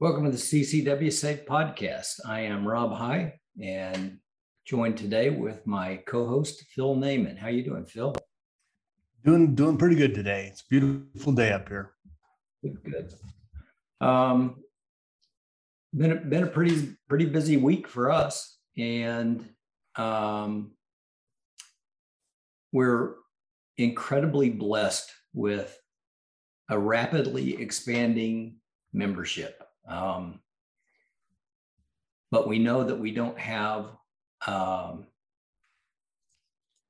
Welcome to the CCW Safe Podcast. I am Rob High and joined today with my co-host Phil Naiman. How are you doing, Phil? Doing doing pretty good today. It's a beautiful day up here. Good, good. Um, been a, been a pretty pretty busy week for us, and um, we're incredibly blessed with a rapidly expanding membership. Um, but we know that we don't have, um,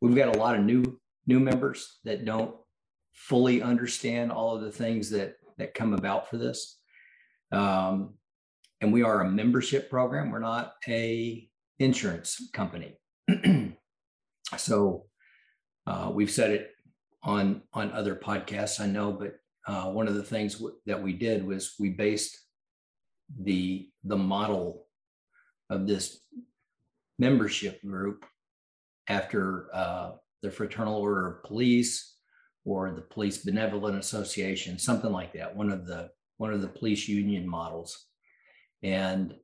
we've got a lot of new new members that don't fully understand all of the things that that come about for this. Um, and we are a membership program. We're not a insurance company. so uh, we've said it on on other podcasts, I know, but uh, one of the things w- that we did was we based the the model of this membership group after uh, the Fraternal Order of Police or the Police Benevolent Association, something like that. One of the one of the police union models, and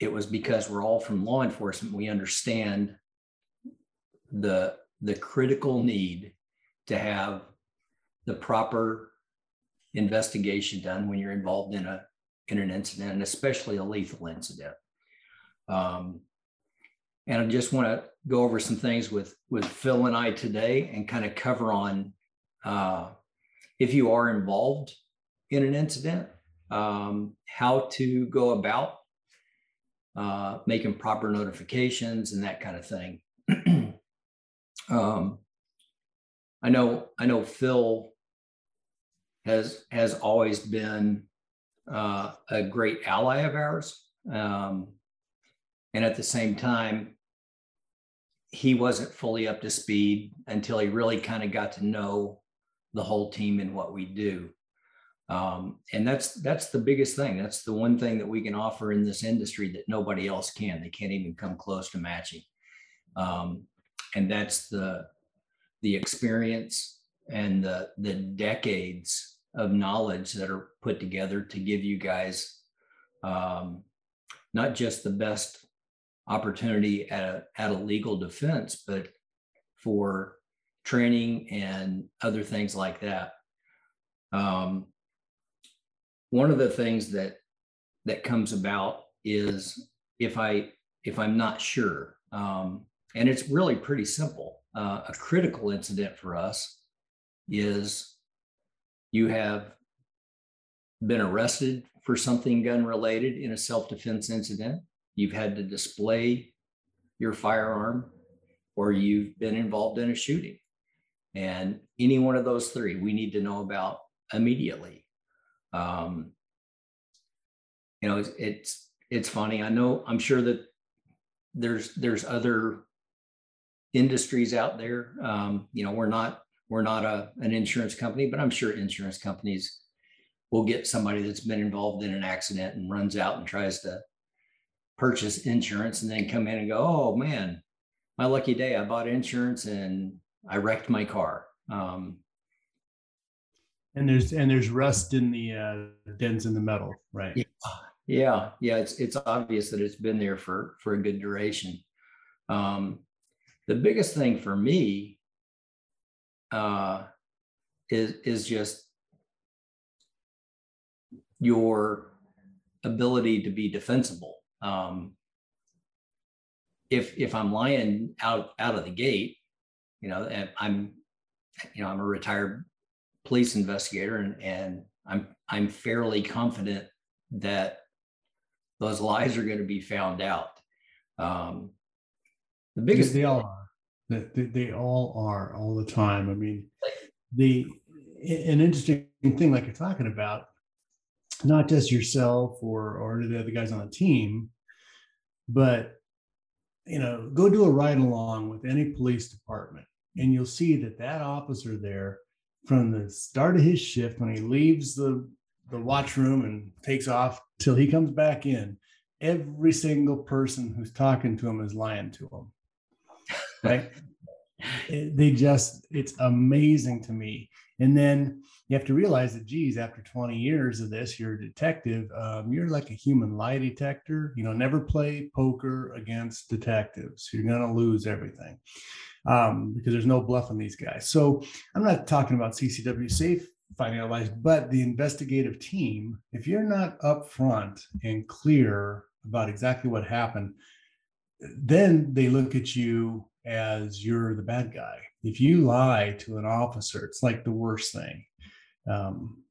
it was because we're all from law enforcement. We understand the the critical need to have the proper investigation done when you're involved in a in an incident, and especially a lethal incident. Um, and I just want to go over some things with with Phil and I today, and kind of cover on uh, if you are involved in an incident, um, how to go about uh, making proper notifications and that kind of thing. um, I know I know Phil has has always been uh, a great ally of ours. Um, and at the same time, he wasn't fully up to speed until he really kind of got to know the whole team and what we do. Um, and that's that's the biggest thing. That's the one thing that we can offer in this industry that nobody else can. They can't even come close to matching. Um, and that's the the experience and the the decades of knowledge that are put together to give you guys um, not just the best opportunity at a, at a legal defense, but for training and other things like that. Um, one of the things that that comes about is if I if I'm not sure, um, and it's really pretty simple. Uh, a critical incident for us is you have been arrested for something gun related in a self defense incident, you've had to display your firearm, or you've been involved in a shooting. And any one of those three, we need to know about immediately. Um, you know, it's, it's it's funny. I know. I'm sure that there's there's other industries out there. Um, you know, we're not we're not a, an insurance company, but I'm sure insurance companies will get somebody that's been involved in an accident and runs out and tries to purchase insurance and then come in and go, oh man, my lucky day, I bought insurance and I wrecked my car. Um, and there's and there's rust in the uh, dents in the metal, right? Yeah, yeah, yeah. It's it's obvious that it's been there for for a good duration. Um, the biggest thing for me uh, is is just your ability to be defensible. Um, if if I'm lying out out of the gate, you know, and I'm you know I'm a retired police investigator, and and I'm I'm fairly confident that those lies are going to be found out. Um, the biggest they all are that they, they all are all the time. I mean, the an interesting thing like you're talking about, not just yourself or or the other guys on the team, but you know, go do a ride along with any police department, and you'll see that that officer there, from the start of his shift when he leaves the the watch room and takes off till he comes back in, every single person who's talking to him is lying to him right? they just, it's amazing to me. And then you have to realize that, geez, after 20 years of this, you're a detective. Um, you're like a human lie detector. You know, never play poker against detectives. You're going to lose everything um, because there's no bluffing these guys. So I'm not talking about CCW safe out lies, but the investigative team, if you're not upfront and clear about exactly what happened, then they look at you as you're the bad guy. If you lie to an officer, it's like the worst thing. Um,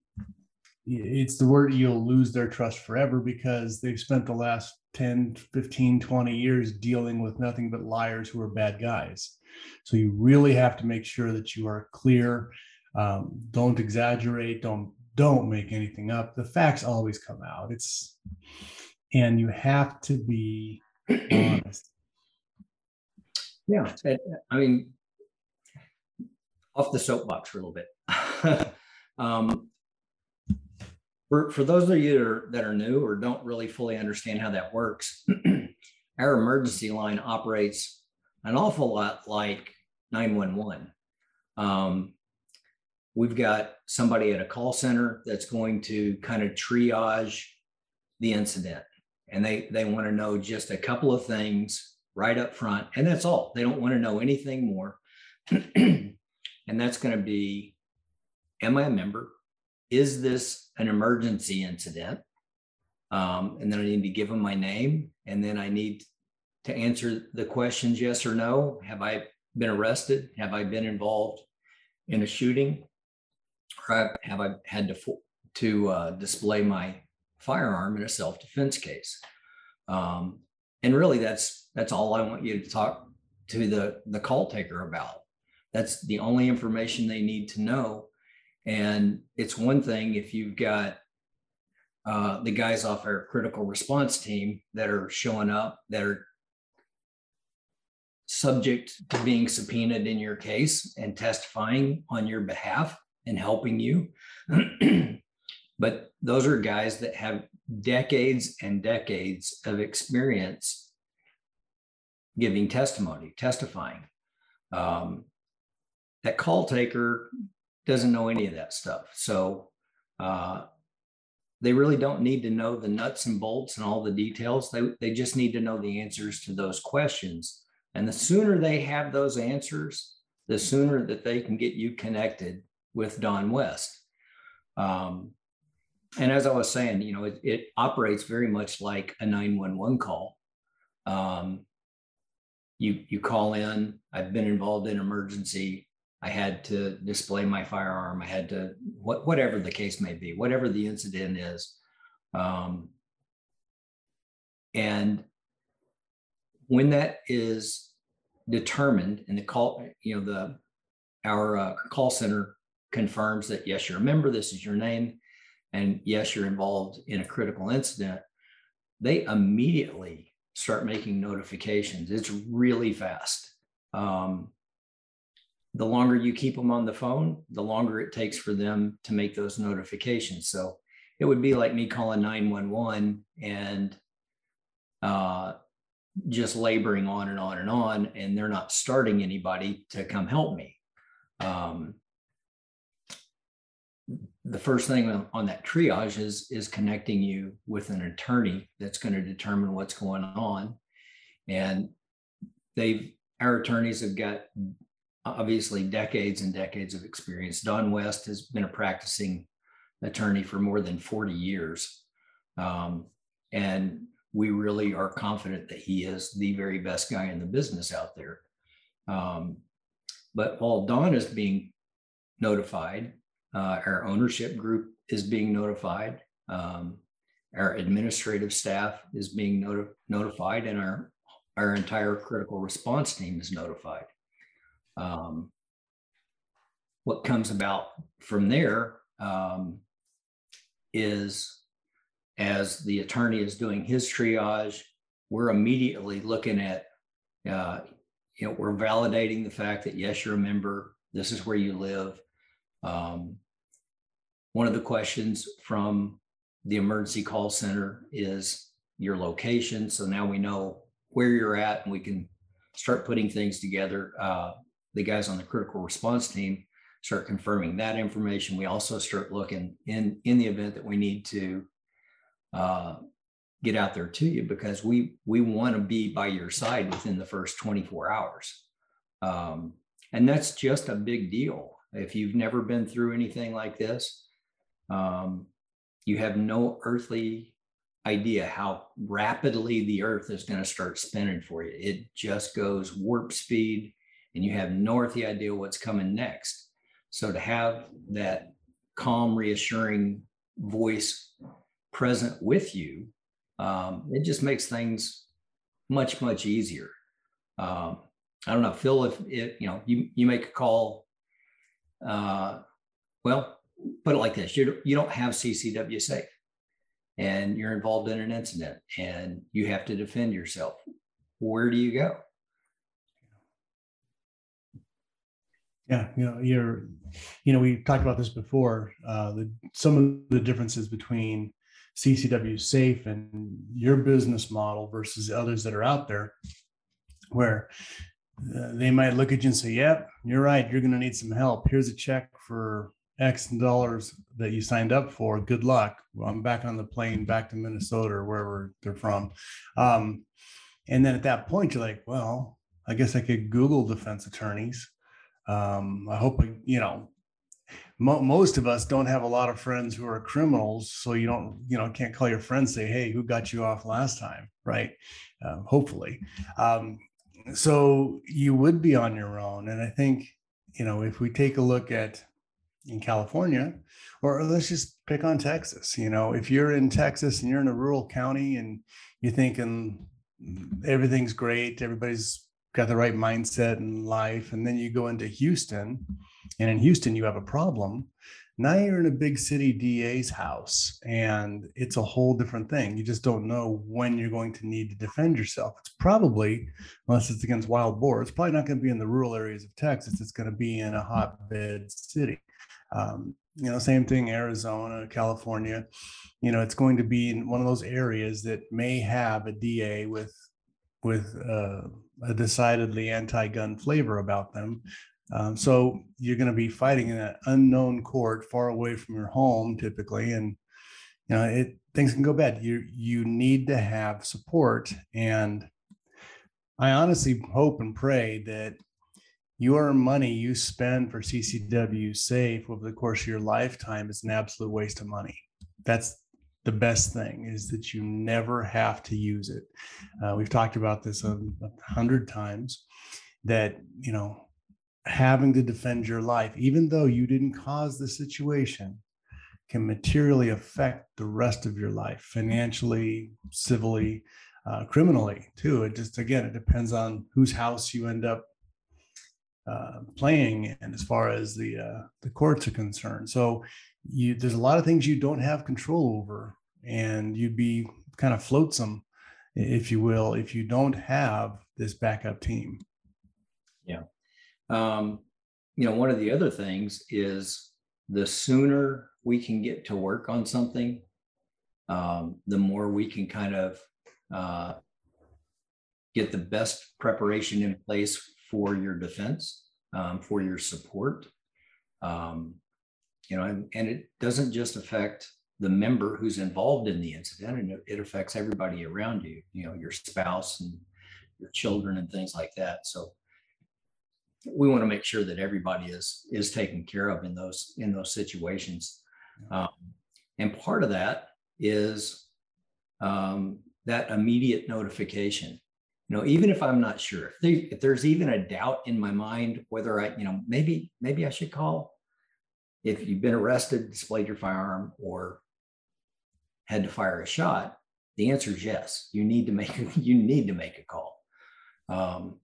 it's the word you'll lose their trust forever because they've spent the last 10, 15, 20 years dealing with nothing but liars who are bad guys. So you really have to make sure that you are clear. Um, don't exaggerate. Don't don't make anything up. The facts always come out. It's and you have to be honest. Yeah, I mean, off the soapbox for a little bit. um, for, for those of you that are, that are new or don't really fully understand how that works, our emergency line operates an awful lot like 911. Um, we've got somebody at a call center that's going to kind of triage the incident and they they want to know just a couple of things right up front and that's all. They don't want to know anything more. And that's going to be am i a member? Is this an emergency incident? Um, and then i need to give them my name and then i need to answer the questions yes or no. Have i been arrested? Have i been involved in a shooting? Or have i had to to uh, display my firearm in a self-defense case. Um, and really that's that's all I want you to talk to the the call taker about. That's the only information they need to know. And it's one thing if you've got uh, the guys off our critical response team that are showing up that are subject to being subpoenaed in your case and testifying on your behalf and helping you. but those are guys that have decades and decades of experience giving testimony, testifying. Um, that call taker doesn't know any of that stuff. So uh, they really don't need to know the nuts and bolts and all the details. They, they just need to know the answers to those questions. And the sooner they have those answers, the sooner that they can get you connected with Don West. Um, and as I was saying, you know, it, it operates very much like a 911 call. Um, you you call in. I've been involved in emergency. I had to display my firearm. I had to what whatever the case may be, whatever the incident is. Um, and when that is determined, and the call, you know, the our uh, call center confirms that yes, you're a member. This is your name and yes, you're involved in a critical incident, they immediately start making notifications. It's really fast. Um, the longer you keep them on the phone, the longer it takes for them to make those notifications. So it would be like me calling 911 and uh, just laboring on and on and on, and they're not starting anybody to come help me. Um, the first thing on, on that triage is is connecting you with an attorney that's going to determine what's going on. And they've our attorneys have got obviously decades and decades of experience. Don west has been a practicing attorney for more than 40 years. Um, and we really are confident that he is the very best guy in the business out there. Um, but while don is being notified uh, our ownership group is being notified. Um, our administrative staff is being noti- notified, and our our entire critical response team is notified. Um, what comes about from there um, is as the attorney is doing his triage, we're immediately looking at, uh, you know, we're validating the fact that yes, you're a member. This is where you live. Um, one of the questions from the emergency call center is your location. So now we know where you're at and we can start putting things together. Uh, the guys on the critical response team start confirming that information. We also start looking in in the event that we need to uh, get out there to you because we we want to be by your side within the first 24 hours. Um, and that's just a big deal. If you've never been through anything like this, um, you have no earthly idea how rapidly the earth is going to start spinning for you. It just goes warp speed and you have no earthly idea what's coming next. So to have that calm, reassuring voice present with you, um, it just makes things much, much easier. Um, I don't know, Phil, if it, you know, you, you make a call, uh, well, put it like this, you, you don't have CCW safe and you're involved in an incident and you have to defend yourself. Where do you go? Yeah, you know, you're, you know, we've talked about this before. Uh, the some of the differences between CCW Safe and your business model versus others that are out there, where they might look at you and say, "Yep, you're right. You're going to need some help. Here's a check for X dollars that you signed up for. Good luck. Well, I'm back on the plane back to Minnesota or wherever they're from. Um, and then at that point, you're like, well, I guess I could Google defense attorneys. Um, I hope, you know, mo- most of us don't have a lot of friends who are criminals. So you don't, you know, can't call your friends, say, hey, who got you off last time? Right. Uh, hopefully. Um, so you would be on your own. And I think, you know, if we take a look at in California, or let's just pick on Texas. You know, if you're in Texas and you're in a rural county and you're thinking everything's great, everybody's got the right mindset in life, and then you go into Houston, and in Houston you have a problem. Now you're in a big city DA's house, and it's a whole different thing. You just don't know when you're going to need to defend yourself. It's probably, unless it's against wild boar, it's probably not going to be in the rural areas of Texas. It's going to be in a hotbed city. Um, you know, same thing, Arizona, California. You know, it's going to be in one of those areas that may have a DA with with uh, a decidedly anti-gun flavor about them. Um, so you're going to be fighting in an unknown court, far away from your home, typically, and you know it things can go bad. You you need to have support, and I honestly hope and pray that your money you spend for CCW safe over the course of your lifetime is an absolute waste of money. That's the best thing is that you never have to use it. Uh, we've talked about this a, a hundred times that, you know, having to defend your life, even though you didn't cause the situation, can materially affect the rest of your life financially, civilly, uh, criminally too. It just, again, it depends on whose house you end up uh, playing and as far as the uh, the courts are concerned. So you there's a lot of things you don't have control over, and you'd be kind of floatsome, if you will, if you don't have this backup team. Yeah. Um, you know, one of the other things is the sooner we can get to work on something, um, the more we can kind of uh, get the best preparation in place for your defense, um, for your support. Um, you know, and, and, it doesn't just affect the member who's involved in the incident, and it, it affects everybody around you. You know, your spouse and your children and things like that. So we want to make sure that everybody is is taken care of in those in those situations. Um, and part of that is um, that immediate notification. You know even if i'm not sure if, they, if there's even a doubt in my mind whether i you know maybe maybe i should call. If you've been arrested displayed your firearm or had to fire a shot the answer is yes. You need to make you need to make a call. Um,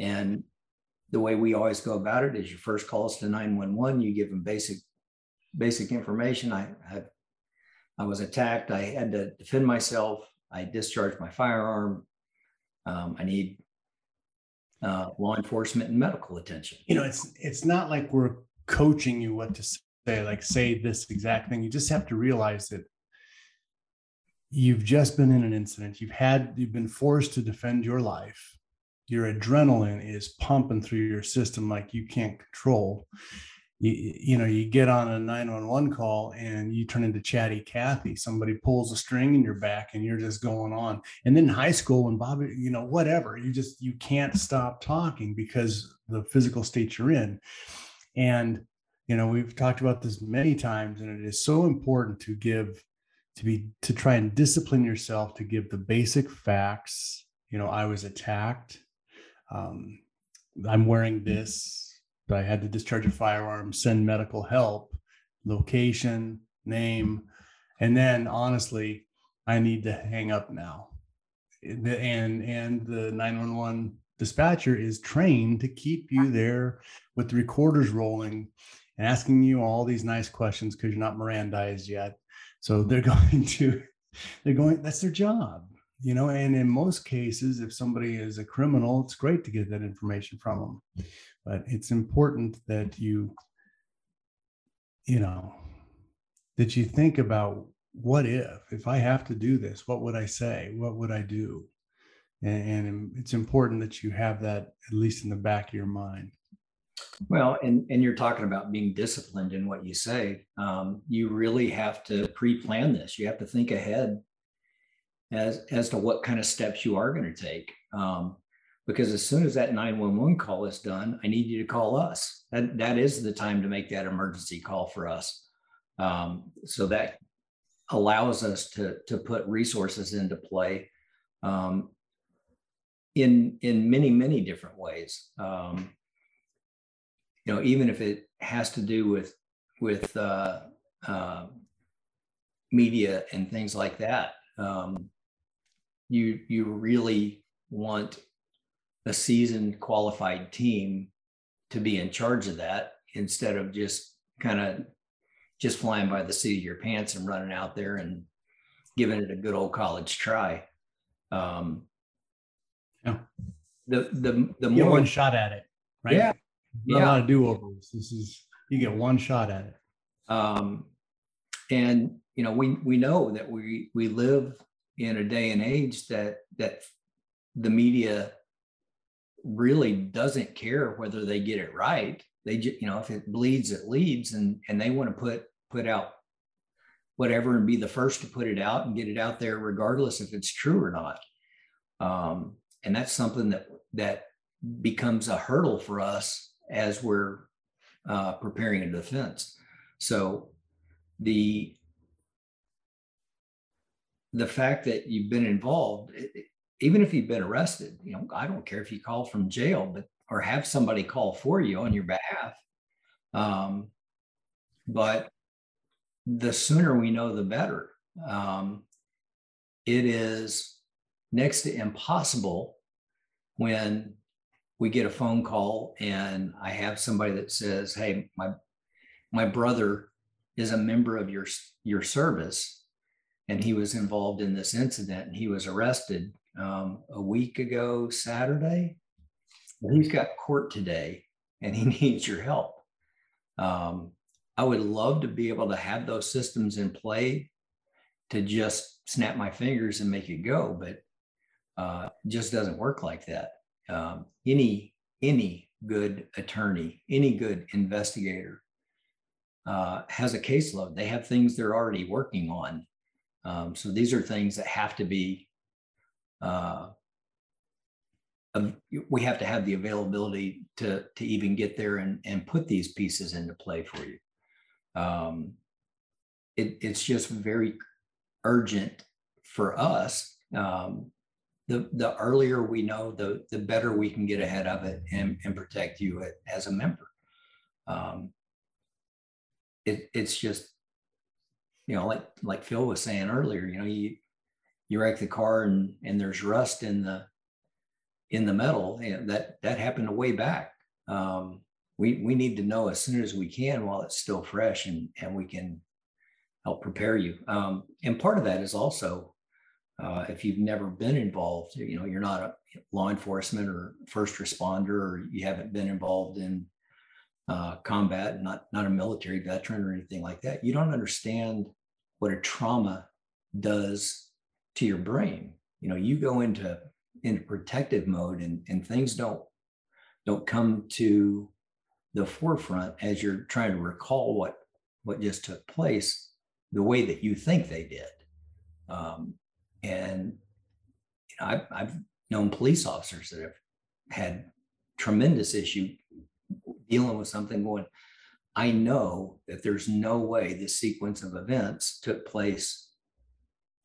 and the way we always go about it is your first call is to 911 you give them basic basic information i had i was attacked i had to defend myself i discharged my firearm um, I need uh, law enforcement and medical attention. You know, it's it's not like we're coaching you what to say, like say this exact thing. You just have to realize that you've just been in an incident. You've had you've been forced to defend your life. Your adrenaline is pumping through your system like you can't control. you, you know, you get on a 911 call and you turn into chatty Cathy. Somebody pulls a string in your back and you're just going on. And then high school when Bobby, you know, whatever, you just you can't stop talking because the physical state you're in. And you know, we've talked about this many times, and it is so important to give to be to try and discipline yourself to give the basic facts. You know, I was attacked. Um, I'm wearing this I had to discharge a firearm, send medical help, location, name, and then honestly, I need to hang up now. And and the 911 dispatcher is trained to keep you there with the recorders rolling and asking you all these nice questions because you're not Mirandized yet. So they're going to, they're going, that's their job, you know. And in most cases, if somebody is a criminal, it's great to get that information from them. But it's important that you you know that you think about what if if i have to do this what would i say? What would i do? And, and it's important that you have that at least in the back of your mind. Well and and you're talking about being disciplined in what you say. Um, you really have to pre-plan this. You have to think ahead as as to what kind of steps you are going to take um, because as soon as that 911 call is done, I need you to call us. That, that is the time to make that emergency call for us. Um, so that allows us to, to put resources into play um, in, in many, many different ways. Um, you know, even if it has to do with, with uh, uh, media and things like that, um, you, you really want a seasoned qualified team to be in charge of that instead of just kind of just flying by the seat of your pants and running out there and giving it a good old college try. Um, yeah. The the the more one shot at it, right? Yeah. Not yeah. a lot of do overs. This is you get one shot at it. Um, and you know we we know that we we live in a day and age that that the media really doesn't care whether they get it right. They just, you know, if it bleeds, it leads, and and they want to put put out whatever and be the first to put it out and get it out there, regardless if it's true or not. Um, and that's something that that becomes a hurdle for us as we're uh, preparing a defense. So the the fact that you've been involved, even if you've been arrested, you know, I don't care if you call from jail, but or have somebody call for you on your behalf. Um, but the sooner we know, the better. Um, it is next to impossible when we get a phone call and I have somebody that says, "Hey, my my brother is a member of your your service, and he was involved in this incident, and he was arrested." um, a week ago Saturday. He's got court today and he needs your help. Um, I would love to be able to have those systems in play to just snap my fingers and make it go, but uh, just doesn't work like that. Um, any any good attorney, any good investigator uh, has a caseload. They have things they're already working on. Um, so these are things that have to be uh, we have to have the availability to to even get there and and put these pieces into play for you. Um, it, it's just very urgent for us. Um, the the earlier we know, the the better we can get ahead of it and, and protect you as a member. Um, it, it's just you know like like Phil was saying earlier, you know you you wreck the car and and there's rust in the in the metal and that that happened way back. Um, we we need to know as soon as we can while it's still fresh and and we can help prepare you. Um, and part of that is also uh, if you've never been involved you know you're not a law enforcement or first responder or you haven't been involved in uh, combat not not a military veteran or anything like that you don't understand what a trauma does to your brain. You know, you go into into protective mode and, and things don't don't come to the forefront as you're trying to recall what what just took place the way that you think they did. Um, and you know, I've, I've known police officers that have had tremendous issue dealing with something going, I know that there's no way this sequence of events took place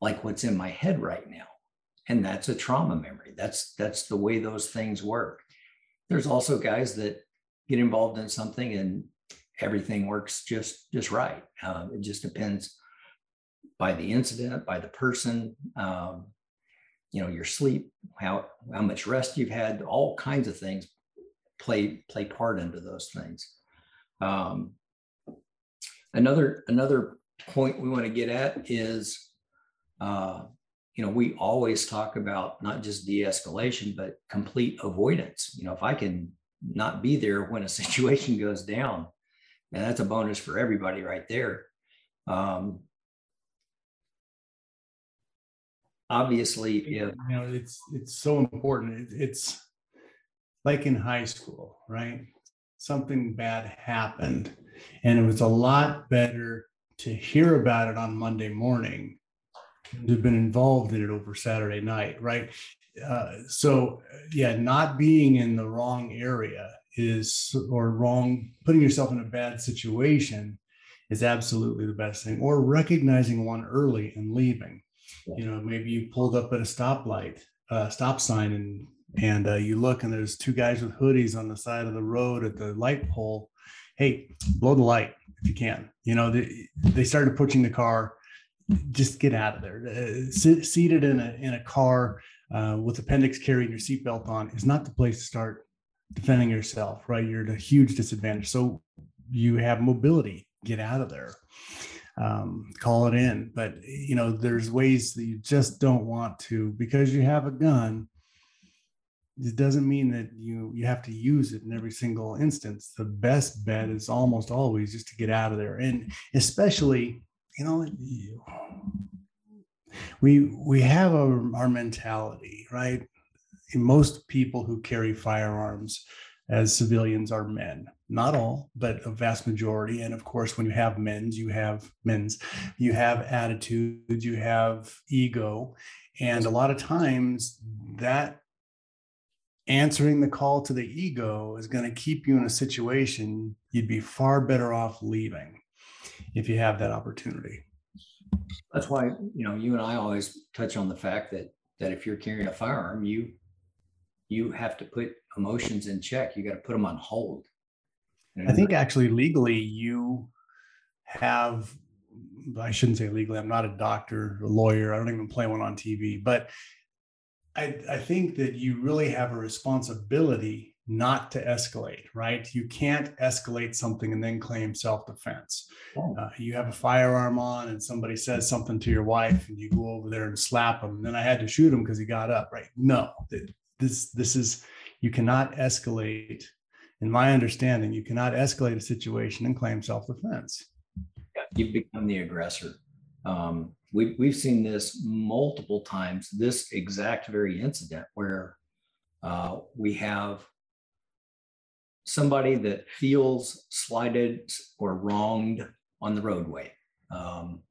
like what's in my head right now. And that's a trauma memory. That's that's the way those things work. There's also guys that get involved in something and everything works just just right. Um, it just depends by the incident, by the person, um, you know, your sleep, how how much rest you've had, all kinds of things play play part into those things. Um, another another point we want to get at is, uh, you know, we always talk about not just de-escalation but complete avoidance. You know, if I can not be there when a situation goes down, and that's a bonus for everybody right there. Um, obviously, if you know, it's it's so important. It, it's like in high school, right? Something bad happened, and it was a lot better to hear about it on Monday morning than to have been involved in it over Saturday night, right? Uh, so, yeah, not being in the wrong area is or wrong putting yourself in a bad situation is absolutely the best thing or recognizing one early and leaving you know maybe you pulled up at a stoplight uh, stop sign and and uh, you look and there's two guys with hoodies on the side of the road at the light pole hey blow the light if you can you know they, they started pushing the car just get out of there uh, sit, seated in a in a car uh, with appendix carrying your seatbelt on is not the place to start defending yourself, right? You're at a huge disadvantage. So you have mobility, get out of there, um, call it in. But, you know, there's ways that you just don't want to because you have a gun. It doesn't mean that you you have to use it in every single instance. The best bet is almost always just to get out of there, and especially, you know, we we have our, our mentality, right? most people who carry firearms as civilians are men. Not all but a vast majority. And of course when you have men's you have men's. You have attitudes you have ego. And a lot of times that answering the call to the ego is going to keep you in a situation you'd be far better off leaving if you have that opportunity that's why you know you and i always touch on the fact that that if you're carrying a firearm you you have to put emotions in check. You got to put them on hold. I think actually legally you have I shouldn't say legally. I'm not a doctor, a lawyer. I don't even play one on TV, but I, I think that you really have a responsibility not to escalate, right? You can't escalate something and then claim self defense. Oh. Uh, you have a firearm on and somebody says something to your wife and you go over there and slap him. And then I had to shoot him because he got up, right? No, this this is you cannot escalate in my understanding you cannot escalate a situation and claim self-defense yeah, you become the aggressor um, we, we've seen this multiple times this exact very incident where uh, we have somebody that feels slighted or wronged on the roadway um,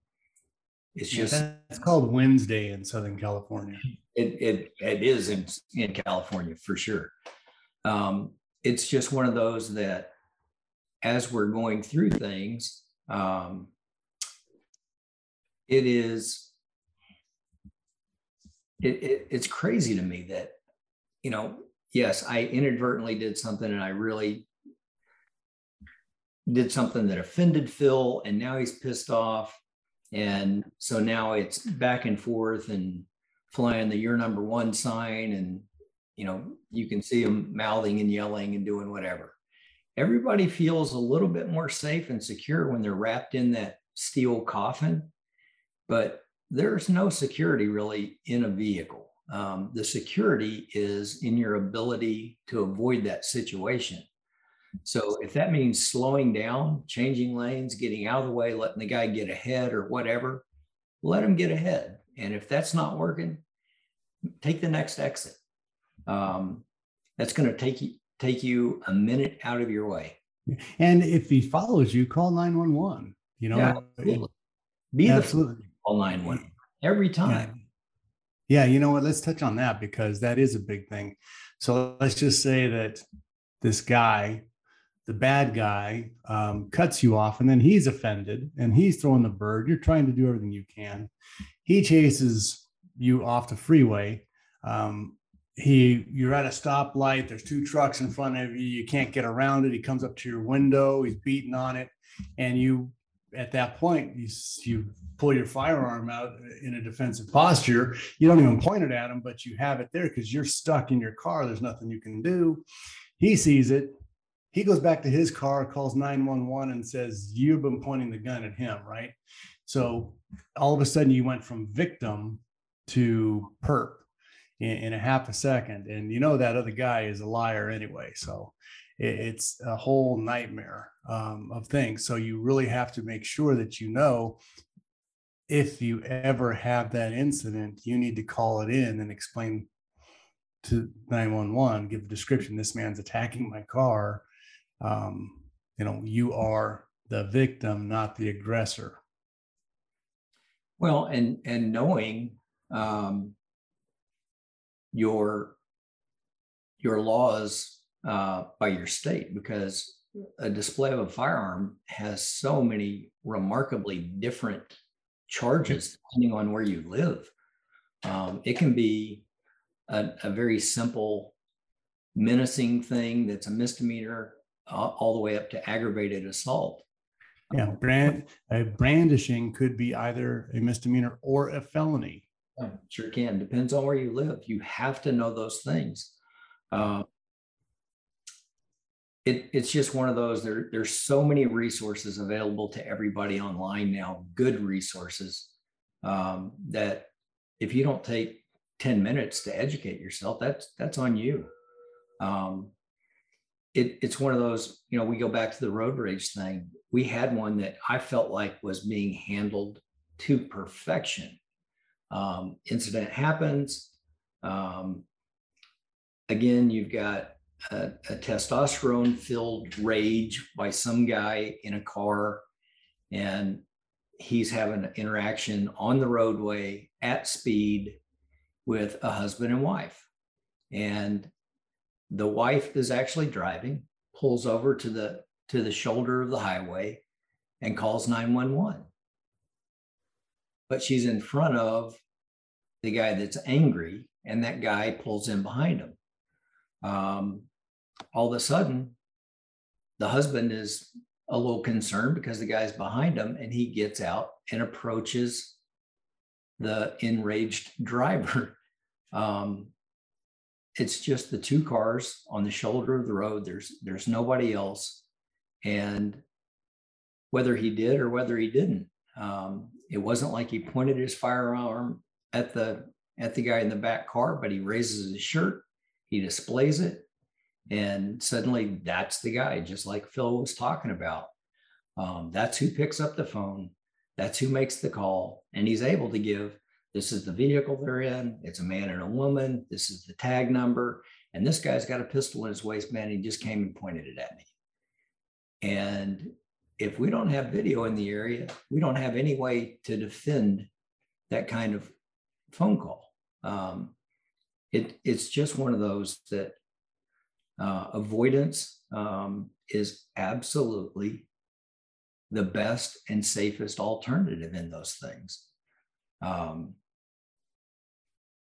it's just yeah, it's called Wednesday in Southern California. It it it is in in California for sure. Um, it's just one of those that as we're going through things, um, it is it, it it's crazy to me that you know yes I inadvertently did something and I really did something that offended Phil and now he's pissed off and so now it's back and forth and flying the "You're number one" sign, and you know you can see them mouthing and yelling and doing whatever. Everybody feels a little bit more safe and secure when they're wrapped in that steel coffin, but there's no security really in a vehicle. Um, the security is in your ability to avoid that situation. So if that means slowing down, changing lanes, getting out of the way, letting the guy get ahead or whatever, let him get ahead. And if that's not working, take the next exit. Um, that's going to take you take you a minute out of your way. And if he follows you, call 911. You know, yeah, be absolutely. Call 911 every time. Yeah. yeah, you know what? Let's touch on that because that is a big thing. So let's just say that this guy, the bad guy, um, cuts you off and then he's offended and he's throwing the bird. You're trying to do everything you can. He chases you off the freeway. Um, he you're at a stoplight there's two trucks in front of you you can't get around it he comes up to your window he's beating on it and you at that point you, you pull your firearm out in a defensive posture you don't even point it at him but you have it there because you're stuck in your car there's nothing you can do he sees it he goes back to his car calls 911 and says you've been pointing the gun at him right so all of a sudden you went from victim to perp in, in a half a second. And you know that other guy is a liar anyway. So it's a whole nightmare um, of things. So you really have to make sure that you know if you ever have that incident, you need to call it in and explain to 911, give a description. This man's attacking my car. Um, you know, you are the victim, not the aggressor. Well, and and knowing um, your your laws uh, by your state because a display of a firearm has so many remarkably different charges depending on where you live. Um, it can be a, a, very simple menacing thing that's a misdemeanor uh, all the way up to aggravated assault. Yeah, brand uh, brandishing could be either a misdemeanor or a felony. Sure can. Depends on where you live. You have to know those things. Uh, it, it's just one of those. There, there's so many resources available to everybody online now. Good resources um, that if you don't take 10 minutes to educate yourself, that's that's on you. Um, it, it's one of those. You know, we go back to the road rage thing. We had one that I felt like was being handled to perfection um, incident happens. Um, again, you've got a, a testosterone filled rage by some guy in a car, and he's having an interaction on the roadway at speed with a husband and wife. And the wife is actually driving, pulls over to the to the shoulder of the highway and calls 911 but she's in front of the guy that's angry, and that guy pulls in behind him. Um, all of a sudden, the husband is a little concerned because the guy's behind him, and he gets out and approaches the enraged driver. Um, it's just the two cars on the shoulder of the road. There's there's nobody else, and whether he did or whether he didn't, um, it wasn't like he pointed his firearm at the at the guy in the back car, but he raises his shirt, he displays it, and suddenly that's the guy, just like Phil was talking about. Um, that's who picks up the phone. That's who makes the call, and he's able to give. This is the vehicle they're in. It's a man and a woman. This is the tag number, and this guy's got a pistol in his waistband. He just came and pointed it at me. And if we don't have video in the area, we don't have any way to defend that kind of phone call. Um, it, it's just one of those that uh, avoidance um, is absolutely the best and safest alternative in those things. Um,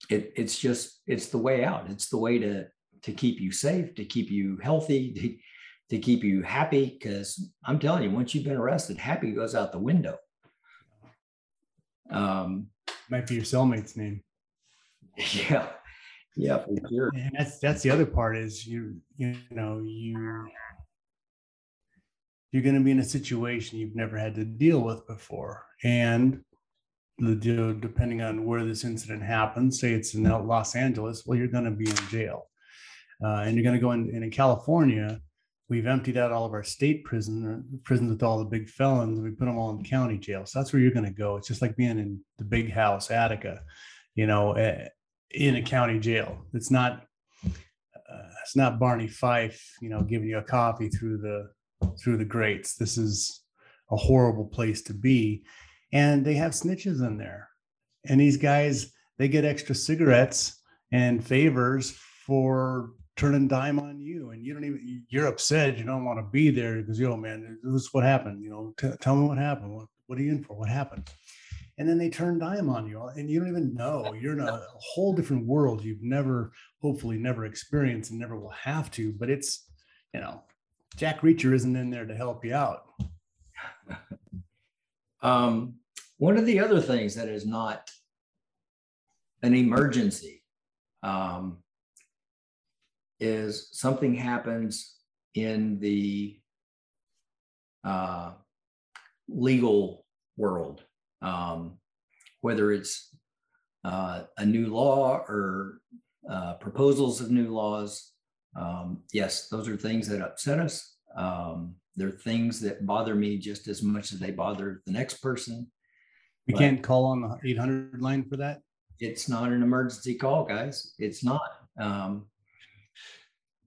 it, it's just it's the way out. It's the way to to keep you safe, to keep you healthy, to, to keep you happy. Because I'm telling you, once you've been arrested, happy goes out the window. Um, might be your cellmate's name. Yeah. Yeah, for sure. And that's that's the other part is you you know you you're going to be in a situation you've never had to deal with before, and the depending on where this incident happens, say it's in Los Angeles, well, you're going to be in jail, uh, and you're going to go in. And in California, we've emptied out all of our state prison prisons with all the big felons. We put them all in county jail. So that's where you're going to go. It's just like being in the big house, Attica, you know, eh, in a county jail. It's not. Uh, it's not Barney Fife, you know, giving you a coffee through the through the grates. This is a horrible place to be. And they have snitches in there. And these guys, they get extra cigarettes and favors for turning dime on you. And you don't even, you're upset. You don't want to be there because, yo, man, this is what happened. You know, t- tell me what happened. What, what are you in for? What happened? And then they turn dime on you and you don't even know. You're in a, whole different world you've never, hopefully, never experienced and never will have to. But it's, you know, Jack Reacher isn't in there to help you out. um, one of the other things that is not an emergency um, is something happens in the uh, legal world, um, whether it's uh, a new law or uh, proposals of new laws. Um, yes, those are things that upset us. Um, they're things that bother me just as much as they bother the next person. We but can't call on the 800 line for that. It's not an emergency call, guys. It's not. Um,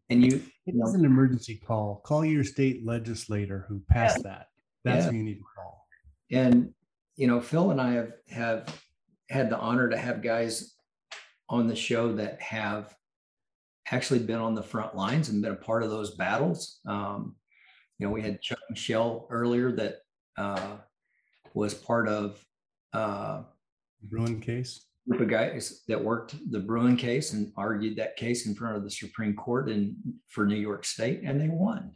and you, it it is an emergency call. Call your state legislator who passed yeah. that. That's yeah. who you need to call. And you know, Phil and I have have had the honor to have guys on the show that have actually been on the front lines and been a part of those battles. Um, you know, we had Chuck Michel earlier that uh, was part of uh, Bruen case. Group of guys that worked the Bruen case and argued that case in front of the Supreme Court in for New York State, and they won.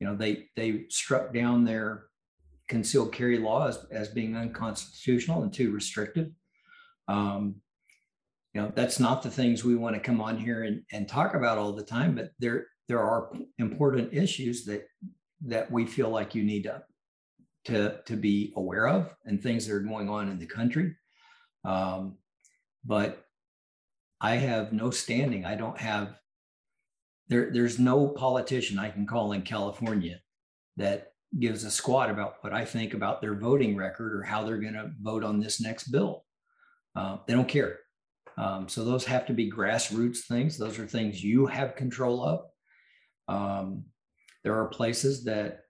You know, they they struck down their concealed carry law as, as being unconstitutional and too restrictive. Um, you know, that's not the things we want to come on here and, and talk about all the time, but there there are important issues that that we feel like you need to to, to be aware of and things that are going on in the country. Um, but I have no standing. I don't have there. There's no politician I can call in California that gives a squat about what I think about their voting record or how they're going to vote on this next bill. Uh, they don't care. Um, so those have to be grassroots things. Those are things you have control of. Um, there are places that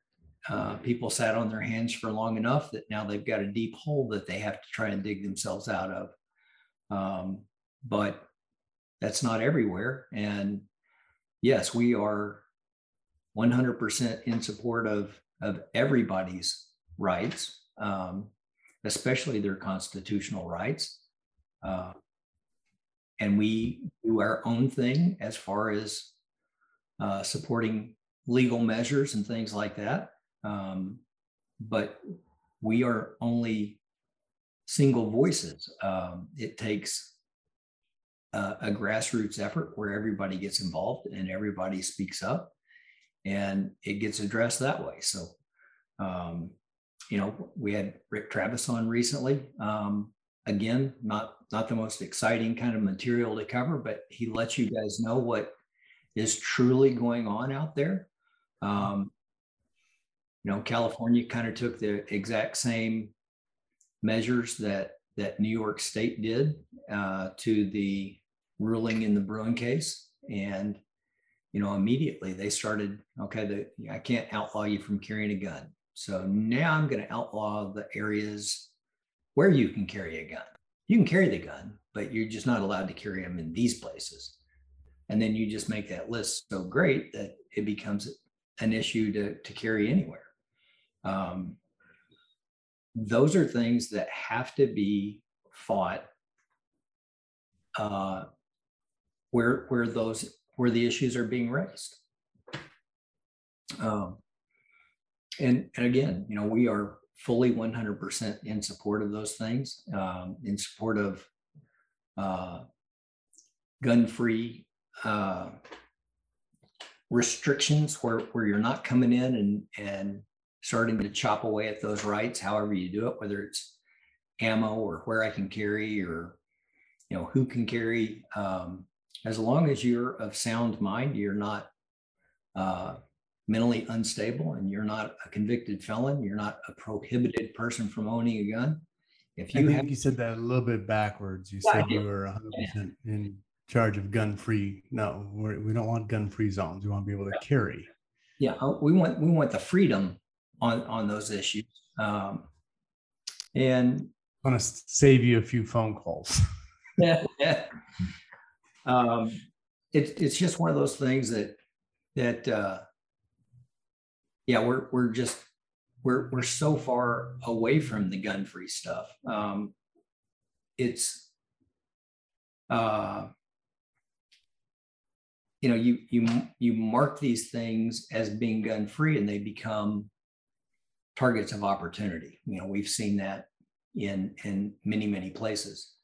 uh, people sat on their hands for long enough that now they've got a deep hole that they have to try and dig themselves out of. Um, but that's not everywhere. And yes, we are 100% in support of, of everybody's rights, um, especially their constitutional rights. Uh, and we do our own thing as far as uh, supporting legal measures and things like that. Um, but we are only single voices. Um, it takes a, a grassroots effort where everybody gets involved and everybody speaks up and it gets addressed that way. So, um, you know, we had Rick Travis on recently. Um, again, not not the most exciting kind of material to cover, but he lets you guys know what is truly going on out there. Um, you know, California kind of took the exact same measures that that New York State did uh, to the ruling in the Bruen case, and you know, immediately they started. Okay, the, I can't outlaw you from carrying a gun, so now I'm going to outlaw the areas where you can carry a gun. You can carry the gun, but you're just not allowed to carry them in these places. And then you just make that list so great that it becomes an issue to, to carry anywhere. Um, those are things that have to be fought uh, where where those where the issues are being raised. Um, and and again, you know, we are fully 100% in support of those things, um, in support of uh, gun-free uh, restrictions where, where you're not coming in and, and starting to chop away at those rights, however you do it, whether it's ammo or where I can carry or, you know, who can carry. Um, as long as you're of sound mind, you're not uh, mentally unstable and you're not a convicted felon, you're not a prohibited person from owning a gun. If you I think have, you said that a little bit backwards. You said you were 100% in charge of gun free. No, we're, we do not want gun free zones. We want to be able to carry. Yeah, uh, we want we want the freedom on on those issues, um, and I want to save you a few phone calls. yeah. Um, it's it's just one of those things that that uh, yeah, we're we're just we're we're so far away from the gun free stuff. Um, it's uh, you know you you you mark these things as being gun free and they become targets of opportunity. You know we've seen that in in many many places.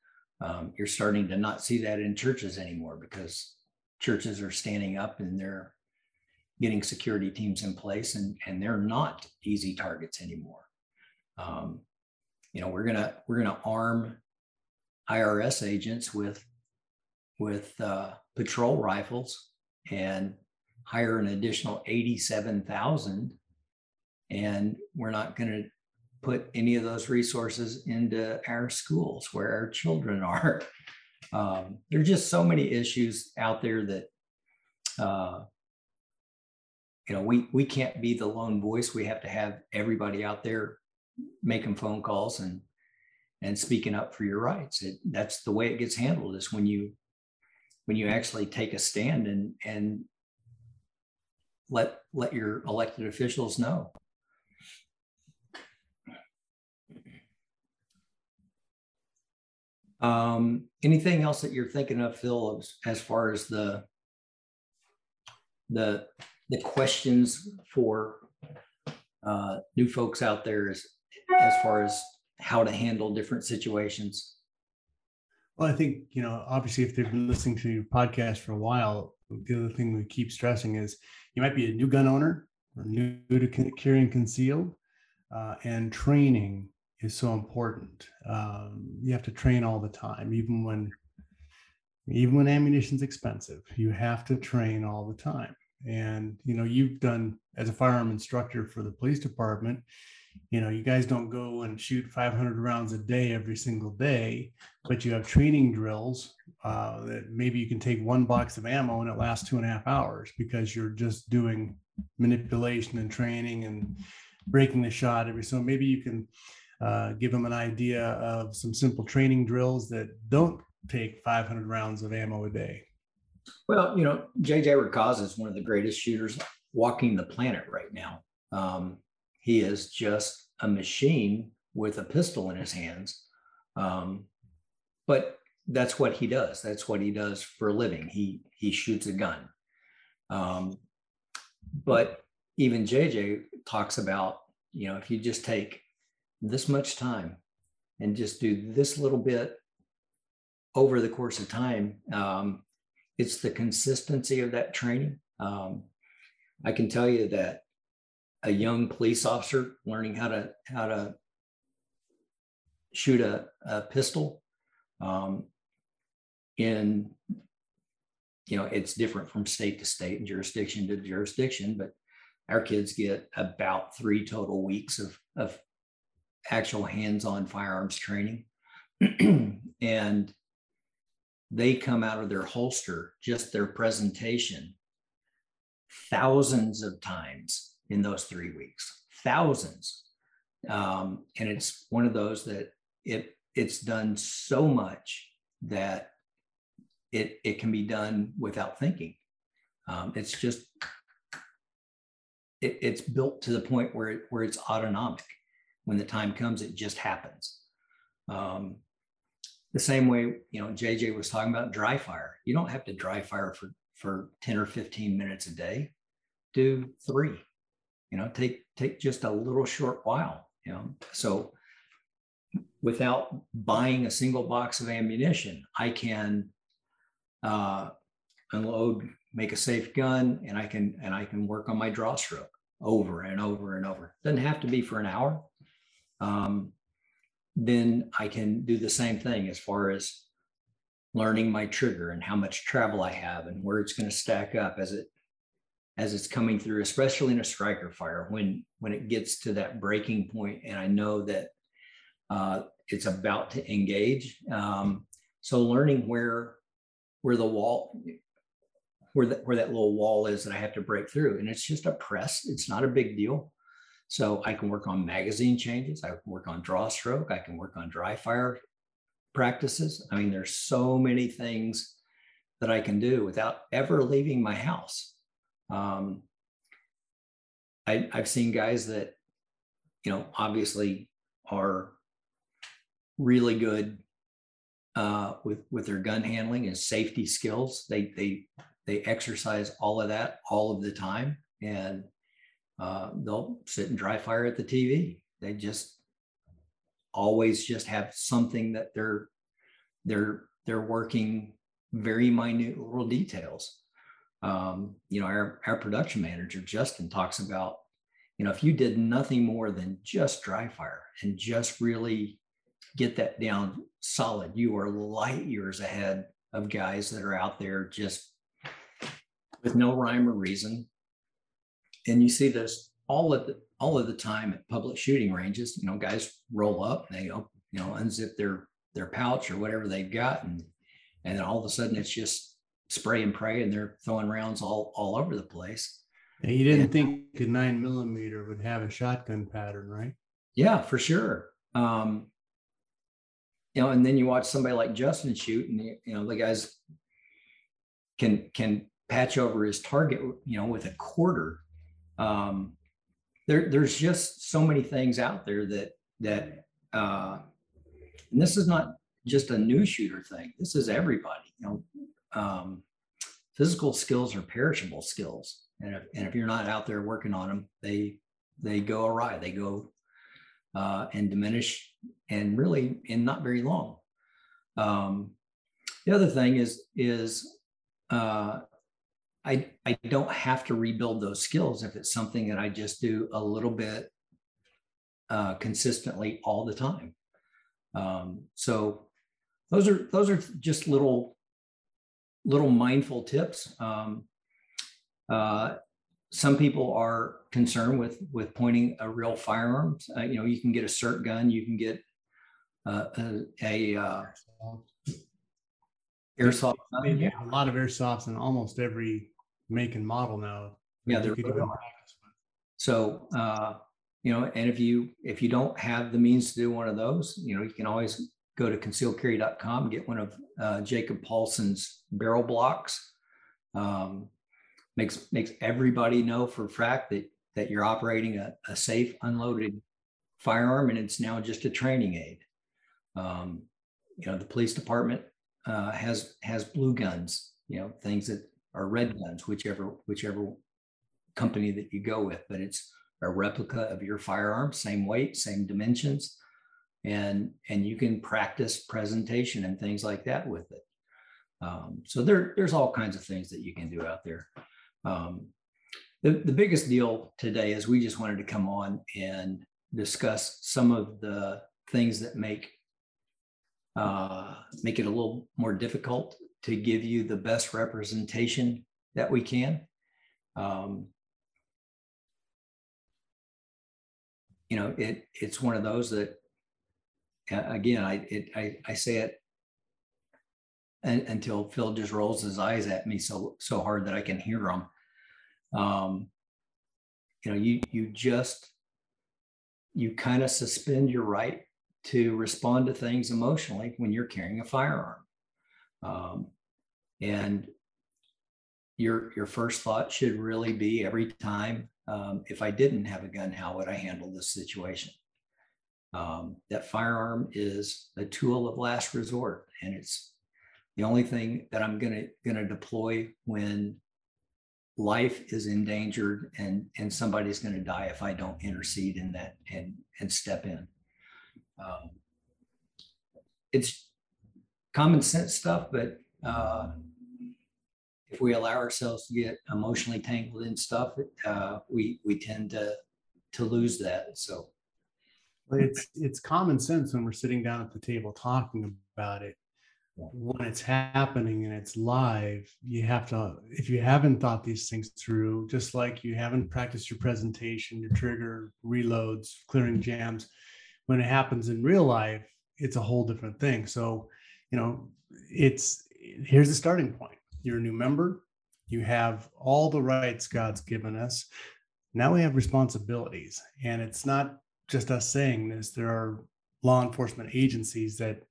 Um, you're starting to not see that in churches anymore because churches are standing up and they're getting security teams in place and, and they're not easy targets anymore. Um, you know, we're gonna we're gonna arm IRS agents with with uh, patrol rifles and hire an additional 87,000 and we're not going to put any of those resources into our schools where our children are. Um, there are just so many issues out there that uh, you know, we we can't be the lone voice. We have to have everybody out there making phone calls and and speaking up for your rights. It, that's the way it gets handled. Is when you when you actually take a stand and and let let your elected officials know. Um, anything else that you're thinking of, Phil, as, as far as the the the questions for uh, new folks out there as as far as how to handle different situations? Well, I think you know, obviously, if they've been listening to your podcast for a while, the other thing we keep stressing is you might be a new gun owner or new to carrying concealed, uh, and training is so important. Um, you have to train all the time, even when even when ammunition's expensive. You have to train all the time and you know you've done as a firearm instructor for the police department you know you guys don't go and shoot 500 rounds a day every single day but you have training drills uh, that maybe you can take one box of ammo and it lasts two and a half hours because you're just doing manipulation and training and breaking the shot every so maybe you can uh, give them an idea of some simple training drills that don't take 500 rounds of ammo a day well, you know, JJ Racaza is one of the greatest shooters walking the planet right now. Um, he is just a machine with a pistol in his hands. Um, but that's what he does. That's what he does for a living. He he shoots a gun. Um, but even JJ talks about, you know, if you just take this much time and just do this little bit over the course of time, um, it's the consistency of that training. Um, I can tell you that a young police officer learning how to how to shoot a, a pistol um, in you know it's different from state to state and jurisdiction to jurisdiction but our kids get about three total weeks of, of actual hands-on firearms training and they come out of their holster, just their presentation, thousands of times in those three weeks, thousands. Um, and it's one of those that it it's done so much that it it can be done without thinking. Um, it's just it, it's built to the point where it, where it's autonomic. When the time comes, it just happens. Um, the same way you know jj was talking about dry fire. You don't have to dry fire for for 10 or 15 minutes a day. Do three you know take take just a little short while you know. So without buying a single box of ammunition i can uh, unload make a safe gun and i can and i can work on my draw stroke over and over and over. Doesn't have to be for an hour um, then I can do the same thing as far as learning my trigger and how much travel I have and where it's going to stack up as it as it's coming through, especially in a striker fire when when it gets to that breaking point and I know that uh, it's about to engage. Um, so learning where where the wall where that where that little wall is that I have to break through, and it's just a press. It's not a big deal. So I can work on magazine changes. I can work on draw stroke. I can work on dry fire practices. I mean, there's so many things that I can do without ever leaving my house. Um, I, I've seen guys that, you know, obviously are really good uh, with with their gun handling and safety skills. They they they exercise all of that all of the time, and uh, they'll sit and dry fire at the TV. They just always just have something that they're they're they're working very minute little details. Um, you know, our our production manager Justin talks about, you know, if you did nothing more than just dry fire and just really get that down solid, you are light years ahead of guys that are out there just with no rhyme or reason. And you see this all of the all of the time at public shooting ranges. You know, guys roll up they you know unzip their their pouch or whatever they've got, and and then all of a sudden it's just spray and pray, and they're throwing rounds all all over the place. And you didn't and, think a nine millimeter would have a shotgun pattern, right? Yeah, for sure. Um, you know, and then you watch somebody like Justin shoot, and you know the guys can can patch over his target, you know, with a quarter. Um, there, there's just so many things out there that that uh, and this is not just a new shooter thing. This is everybody. You know, um, physical skills are perishable skills, and if, and if you're not out there working on them, they they go awry. They go uh, and diminish, and really in not very long. Um, the other thing is is uh, I, I don't have to rebuild those skills if it's something that I just do a little bit uh, consistently all the time. Um, so those are those are just little little mindful tips. Um, uh, some people are concerned with with pointing a real firearm. Uh, you know, you can get a SIRT gun, you can get uh, a, a uh, airsoft. Gun. Yeah. A lot of airsofts in almost every make and model now. Yeah, they're so uh, you know, and if you if you don't have the means to do one of those, you know, you can always go to concealcarry.com get one of uh, Jacob Paulsen's barrel blocks. Um, makes makes everybody know for a fact that that you're operating a, a safe unloaded firearm and it's now just a training aid. Um, you know, the police department uh, has has blue guns. You know, things that or red guns, whichever whichever company that you go with. But it's a replica of your firearm, same weight, same dimensions, and and you can practice presentation and things like that with it. Um, so there, there's all kinds of things that you can do out there. Um, the, the biggest deal today is we just wanted to come on and discuss some of the things that make uh, make it a little more difficult to give you the best representation that we can. Um, you know, it it's one of those that, again, I it, I, I say it and, until Phil just rolls his eyes at me so so hard that I can hear him. Um, you know, you you just you kind of suspend your right to respond to things emotionally when you're carrying a firearm. Um, and your your first thought should really be every time um, if I didn't have a gun, how would I handle this situation? Um, that firearm is a tool of last resort, and it's the only thing that I'm gonna gonna deploy when life is endangered and and somebody's going to die if I don't intercede in that and and step in. Um, it's common sense stuff, but uh, if we allow ourselves to get emotionally tangled in stuff, uh, we we tend to to lose that. So it's it's common sense when we're sitting down at the table talking about it. When it's happening and it's live, you have to. If you haven't thought these things through, just like you haven't practiced your presentation, your trigger, reloads, clearing jams, when it happens in real life, it's a whole different thing. So, you know, it's here's the starting point. You're a new member. you have all the rights God's given us. Now we have responsibilities. And it's not just us saying this, there are law enforcement agencies that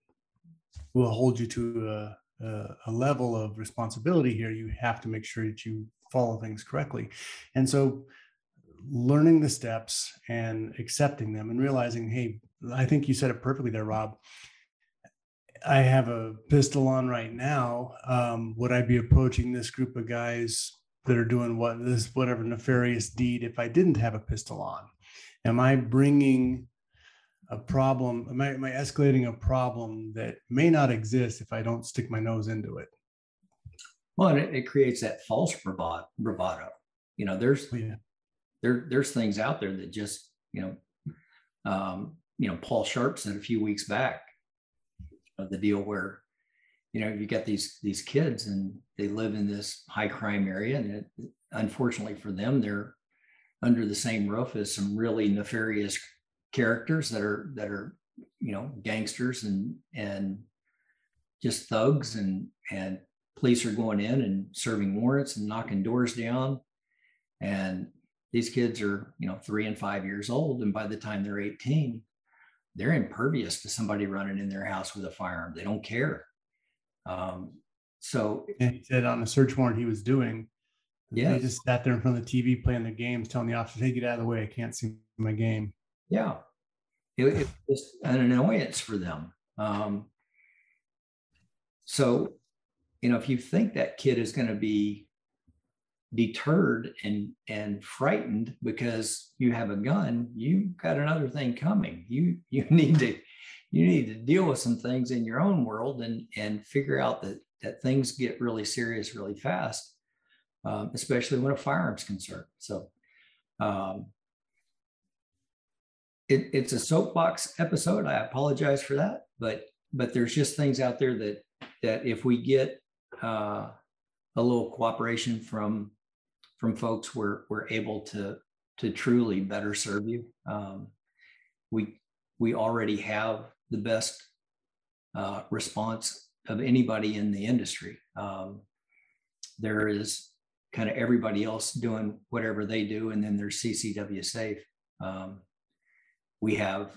will hold you to a, a, a level of responsibility here. You have to make sure that you follow things correctly. And so learning the steps and accepting them and realizing, hey, I think you said it perfectly there, Rob. I have a pistol on right now. Um, would I be approaching this group of guys that are doing what this whatever nefarious deed if I didn't have a pistol on? Am I bringing a problem? Am I, am I escalating a problem that may not exist if I don't stick my nose into it? Well, it, it creates that false bravado. bravado. You know, there's oh, yeah. there there's things out there that just you know, um, you know, Paul Sharp said a few weeks back the deal where you know you get these these kids and they live in this high crime area and it, unfortunately for them they're under the same roof as some really nefarious characters that are that are you know gangsters and and just thugs and and police are going in and serving warrants and knocking doors down. And these kids are you know three and five years old. And by the time they're 18 they're impervious to somebody running in their house with a firearm. They don't care. Um, so and he said on the search warrant he was doing, yeah, they just sat there in front of the TV playing their games, telling the officers, "Hey, get out of the way! I can't see my game." Yeah, it, it was an annoyance for them. Um, so, you know, if you think that kid is going to be deterred and and frightened because you have a gun you've got another thing coming. You you need to you need to deal with some things in your own world and and figure out that that things get really serious really fast um, especially when a firearm's concerned. So um, it, it's a soapbox episode. I apologize for that but but there's just things out there that that if we get uh, a little cooperation from from folks, we're we're able to to truly better serve you. Um, we we already have the best uh, response of anybody in the industry. Um, there is kind of everybody else doing whatever they do, and then there's CCW Safe. Um, we have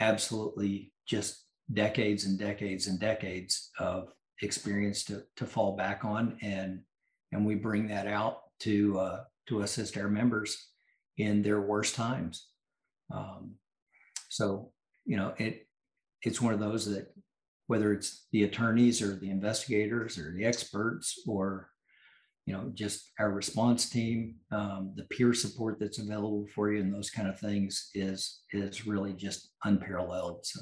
absolutely just decades and decades and decades of experience to to fall back on, and and we bring that out to uh, to assist our members in their worst times. Um, so you know it it's one of those that whether it's the attorneys or the investigators or the experts or you know just our response team um, the peer support that's available for you and those kind of things is is really just unparalleled so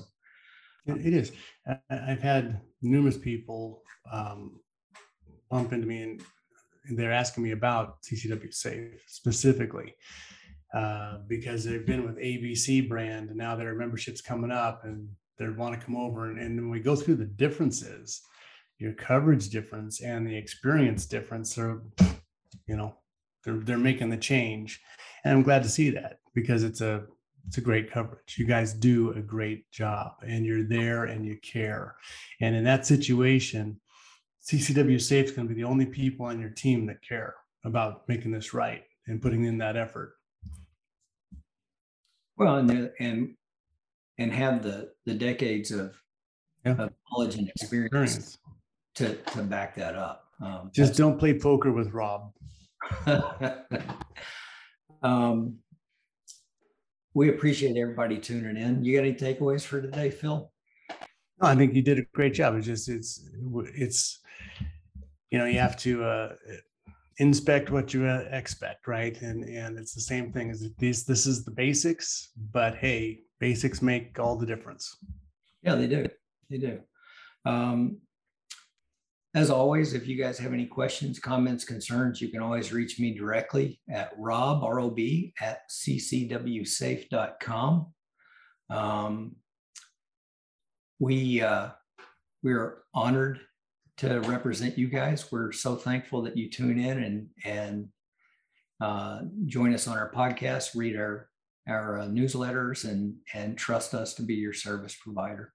it is i've had numerous people um, bump into me and they're asking me about CCW Safe specifically uh, because they've been with ABC brand and now their membership's coming up and they want to come over. And, and when we go through the differences, your coverage difference and the experience difference, are, you know, they're, they're making the change. And I'm glad to see that because it's a it's a great coverage. You guys do a great job and you're there and you care. And in that situation, CCW Safe is going to be the only people on your team that care about making this right and putting in that effort. Well, and and and have the the decades of, yeah. of knowledge and experience, to to back that up. Um, Just don't play poker with Rob. um, we appreciate everybody tuning in. You got any takeaways for today, Phil? I think you did a great job. It's just it's it's you know you have to uh, inspect what you uh, expect right? And and it's the same thing as this this is the basics but hey basics make all the difference. Yeah they do. They do. Um, as always if you guys have any questions comments concerns you can always reach me directly at rob rob at ccwsafe.com um, we uh, we're honored to represent you guys. We're so thankful that you tune in and and uh, join us on our podcast, read our our uh, newsletters, and and trust us to be your service provider.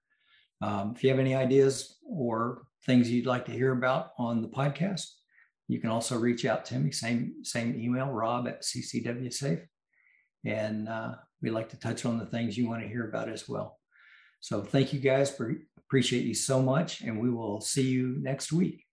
Um, if you have any ideas or things you'd like to hear about on the podcast, you can also reach out to me. Same same email, Rob at ccwsafe, and uh, we'd like to touch on the things you want to hear about as well. So thank you guys for Appreciate you so much, and we will see you next week.